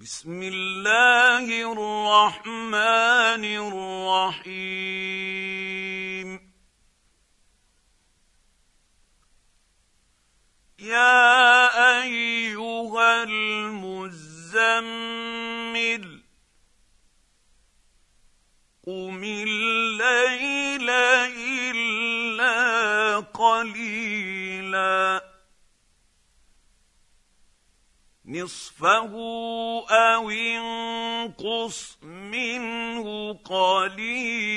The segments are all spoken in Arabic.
بسم الله الرحمن الرحيم. يا أيها المزمل قم الليل إلا قليلا. نصفه أو انقص منه قليلا.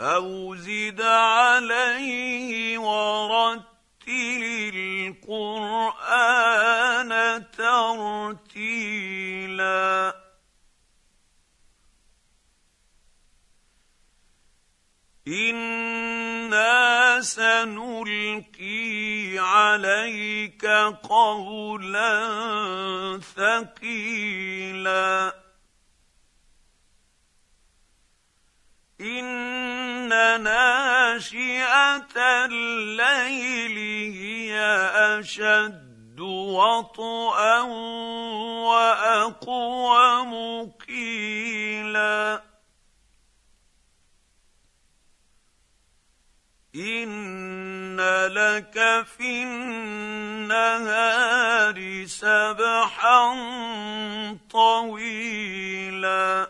أو زد عليه ورتل القرآن ترتيلا. أنا سنلقي عليك قولا ثقيلا. إن ناشئة الليل هي أشد وطئا واقوم قيلا ان لك في النهار سبحا طويلا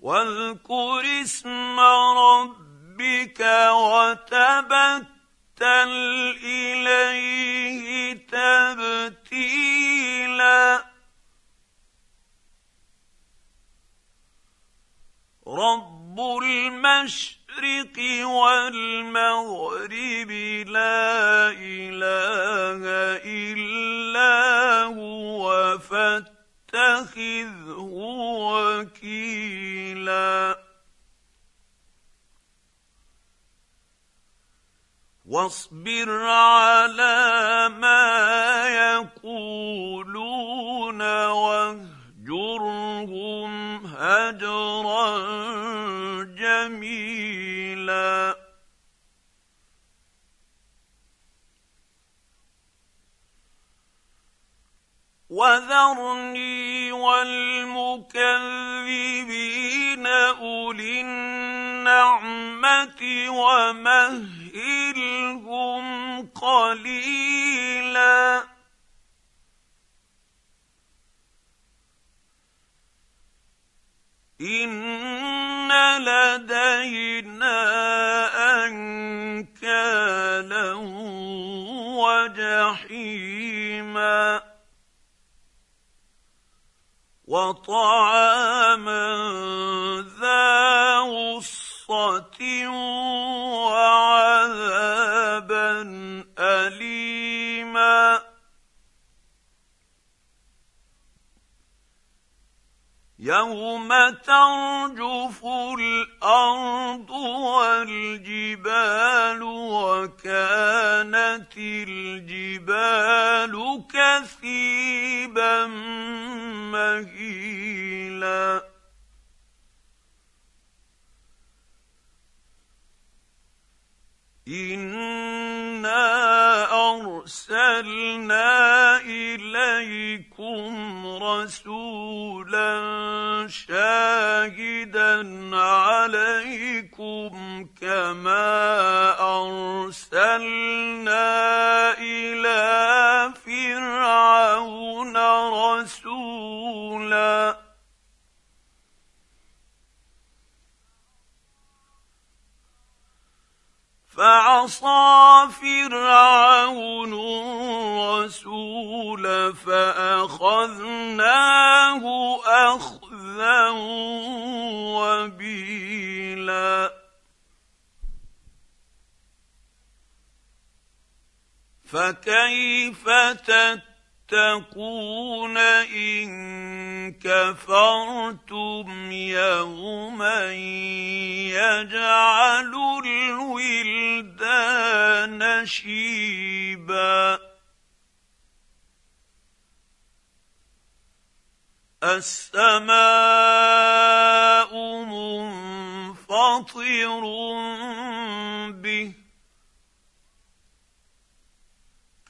واذكر اسم ربك وتبتل اليه تبتيلا رب المشرق والمغرب لا اله الا هو فاتخذه وكيلا واصبر على ما يقولون وذرني والمكذبين أولي النعمة ومهلهم قليلا. إن لدينا أنكالا وجحيما. وطعاما ذا غصة وعذابا أليما. يوم ترجف الأرض والجبال وكانت الجبال كثيبا مهيلا. انا ارسلنا اليكم رسولا شاهدا عليكم كما ارسلنا فعصى فرعون الرسول فأخذناه أخذا وبيلا. فكيف تتقون إن كفرتم يوما يجعل نشيبا. السماء منفطر به.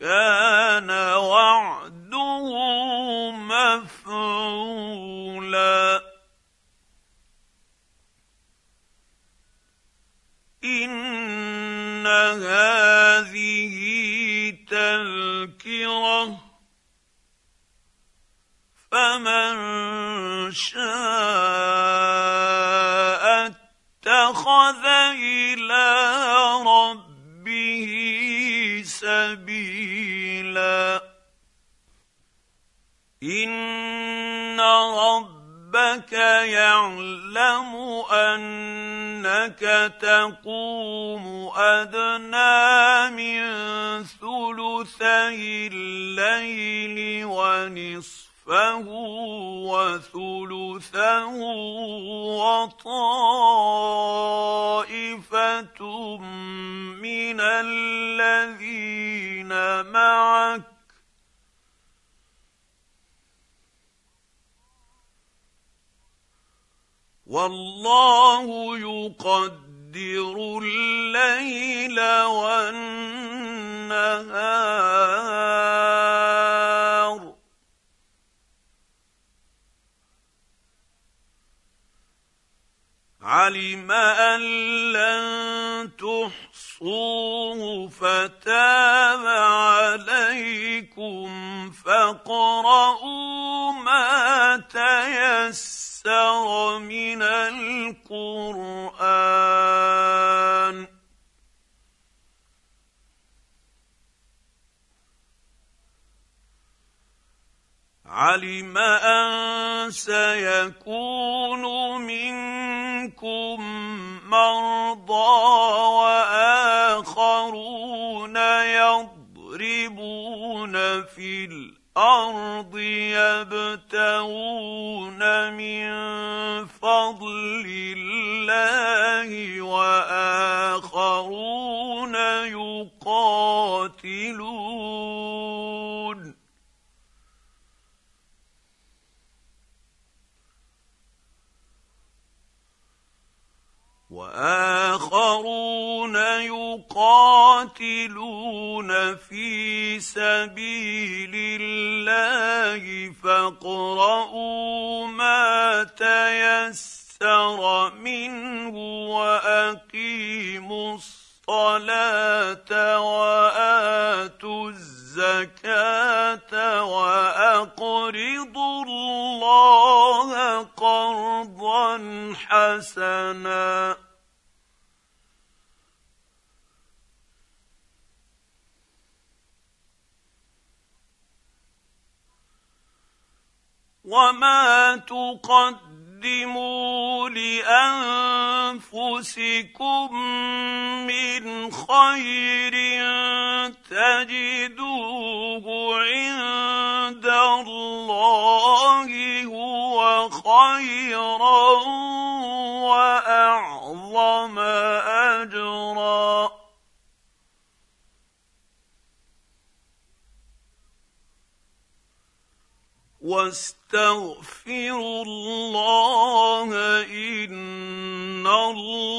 كان تذكرة فمن شاء اتخذ إلى ربه سبيلا. إن ربك يعلم إنك تقوم أدنى من ثلثي الليل ونصف نصفه وثلثه وطائفة من الذين معك والله يقدر الليل والنهار. علم أن لن تحصوه فتاب عليكم فاقرؤوا ما تيسر من القرآن. علم أن سيكون منكم مرضى وآخرون يضربون في الأرض يبتغون من فضل الله وآخرون يقاتلون وآخرون يقاتلون في سبيل الله فاقرؤوا ما تيسر منه وأقيموا الصلاة وآتوا الزكاة واقرضوا الله قرضا حسنا وما تقدموا لأنفسكم من خير تجدوه عند الله هو خيرا وأعظم أجرا. واستغفروا الله الله